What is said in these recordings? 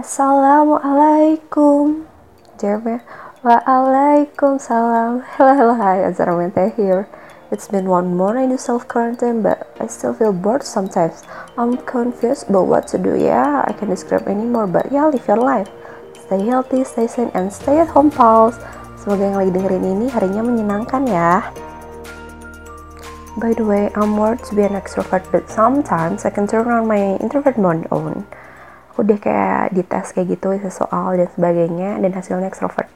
Assalamualaikum. Jawabnya, Waalaikumsalam. Hello, hello, hi, Azramete here. It's been one morning in self-quarantine, but I still feel bored sometimes. I'm confused about what to do. Yeah, I can't describe anymore, but yeah, live your life. Stay healthy, stay sane, and stay at home, pals. Semoga yang lagi dengerin ini harinya menyenangkan ya. By the way, I'm more to be an extrovert, but sometimes I can turn on my introvert mode on udah kayak dites kayak gitu soal dan sebagainya dan hasilnya extrovert.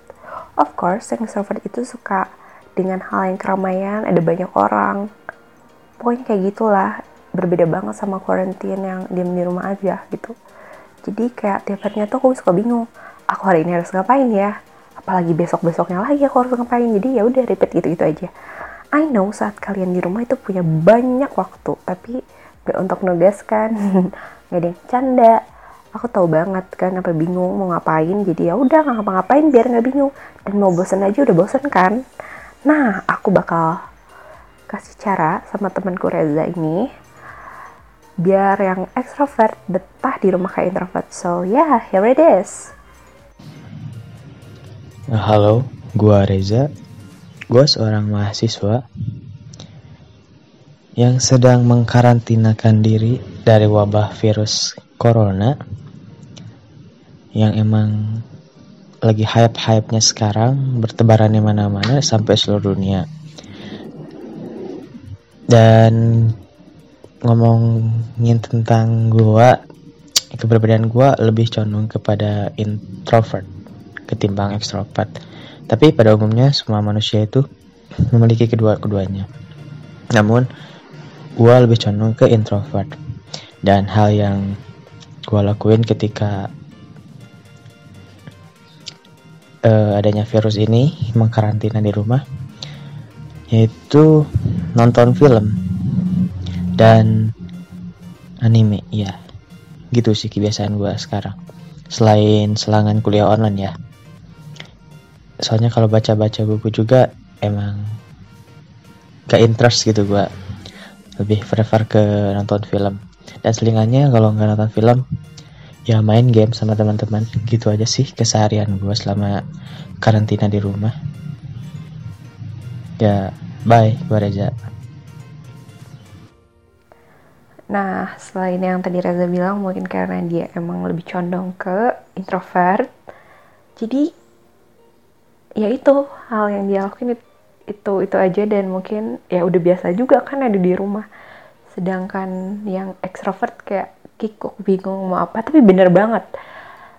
Of course yang extrovert itu suka dengan hal yang keramaian ada banyak orang. Pokoknya kayak gitulah berbeda banget sama quarantine yang diam di rumah aja gitu. Jadi kayak tiap harinya tuh aku suka bingung aku hari ini harus ngapain ya? Apalagi besok besoknya lagi aku harus ngapain? Jadi ya udah repeat gitu gitu aja. I know saat kalian di rumah itu punya banyak waktu tapi gak untuk nugas kan? Gak ada yang canda aku tahu banget kan apa bingung mau ngapain jadi ya udah nggak ngapa-ngapain biar nggak bingung. Dan mau bosan aja udah bosan kan. Nah aku bakal kasih cara sama temanku Reza ini biar yang extrovert betah di rumah kayak introvert. So yeah here it is. Nah, halo gua Reza. Gua seorang mahasiswa yang sedang mengkarantinakan diri dari wabah virus corona yang emang lagi hype-hype-nya sekarang bertebaran di mana-mana sampai seluruh dunia. Dan ngomongin tentang gua, keberadaan gua lebih condong kepada introvert ketimbang extrovert. Tapi pada umumnya semua manusia itu memiliki kedua-keduanya. Namun gua lebih condong ke introvert. Dan hal yang gua lakuin ketika uh, adanya virus ini mengkarantina di rumah yaitu nonton film dan anime ya. Gitu sih kebiasaan gue sekarang selain selangan kuliah online ya. Soalnya kalau baca-baca buku juga emang gak interest gitu gue lebih prefer ke nonton film. Dan selingannya kalau nggak nonton film ya main game sama teman-teman. Gitu aja sih keseharian gue selama karantina di rumah. Ya bye gue Reza. Nah selain yang tadi Reza bilang mungkin karena dia emang lebih condong ke introvert jadi ya itu hal yang dia lakuin itu itu aja dan mungkin ya udah biasa juga kan ada di rumah. Sedangkan yang extrovert kayak kikuk bingung mau apa tapi bener banget.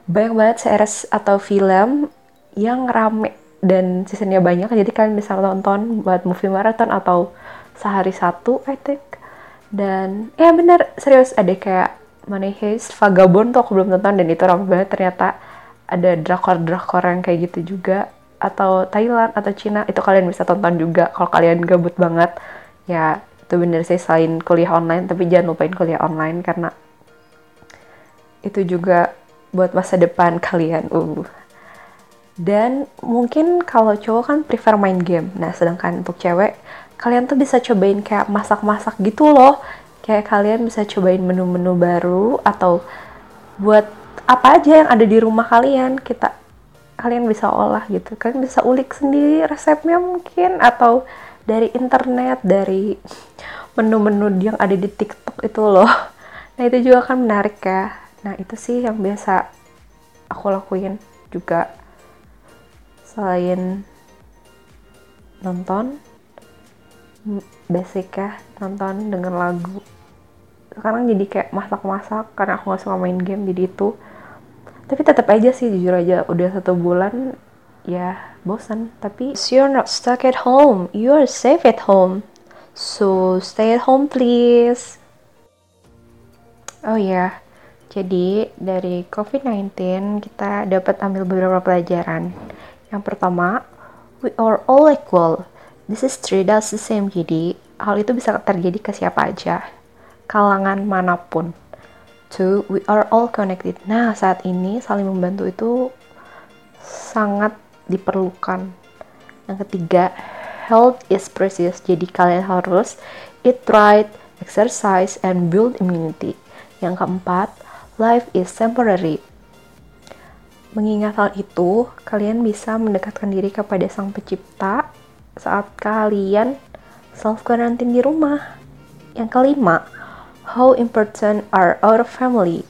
Banyak banget series atau film yang rame dan seasonnya banyak. Jadi kalian bisa nonton buat movie marathon atau sehari satu I think. Dan ya bener serius ada kayak Money Heist Vagabond tuh aku belum nonton dan itu ramai banget. Ternyata ada drakor-drakor yang kayak gitu juga. Atau Thailand atau Cina itu kalian bisa tonton juga. Kalau kalian gabut banget ya itu bener sih selain kuliah online. Tapi jangan lupain kuliah online karena itu juga buat masa depan kalian uh. Dan mungkin kalau cowok kan prefer main game. Nah sedangkan untuk cewek kalian tuh bisa cobain kayak masak-masak gitu loh. Kayak kalian bisa cobain menu-menu baru atau buat apa aja yang ada di rumah kalian. Kita kalian bisa olah gitu. Kalian bisa ulik sendiri resepnya mungkin atau dari internet dari menu-menu yang ada di TikTok itu loh. Nah itu juga kan menarik ya Nah itu sih yang biasa aku lakuin juga. Selain nonton basic ya nonton dengan lagu. Sekarang jadi kayak masak-masak karena aku gak suka main game jadi itu. Tapi tetap aja sih jujur aja udah satu bulan ya bosan tapi you're not stuck at home. You're safe at home. So stay at home please. Oh ya yeah jadi dari COVID-19 kita dapat ambil beberapa pelajaran. Yang pertama, we are all equal. This is true, that's the same. Jadi hal itu bisa terjadi ke siapa aja, kalangan mana pun. Two, we are all connected. Nah, saat ini saling membantu itu sangat diperlukan. Yang ketiga, health is precious. Jadi kalian harus eat right, exercise, and build immunity. Yang keempat, life is temporary. Mengingat hal itu, kalian bisa mendekatkan diri kepada Sang Pencipta saat kalian self-quarantine di rumah. Yang kelima, how important are our family?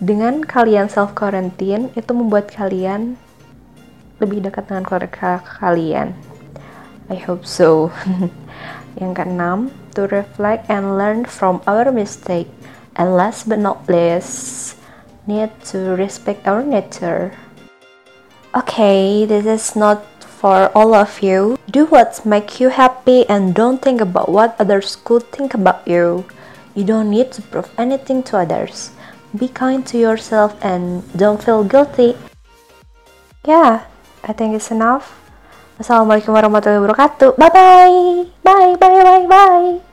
Dengan kalian self-quarantine, itu membuat kalian lebih dekat dengan keluarga kalian. I hope so. Yang keenam, to reflect and learn from our mistake. And last but not least, need to respect our nature. Okay, this is not for all of you. Do what makes you happy and don't think about what others could think about you. You don't need to prove anything to others. Be kind to yourself and don't feel guilty. Yeah, I think it's enough. Assalamualaikum warahmatullahi wabarakatuh. Bye bye. Bye bye bye bye.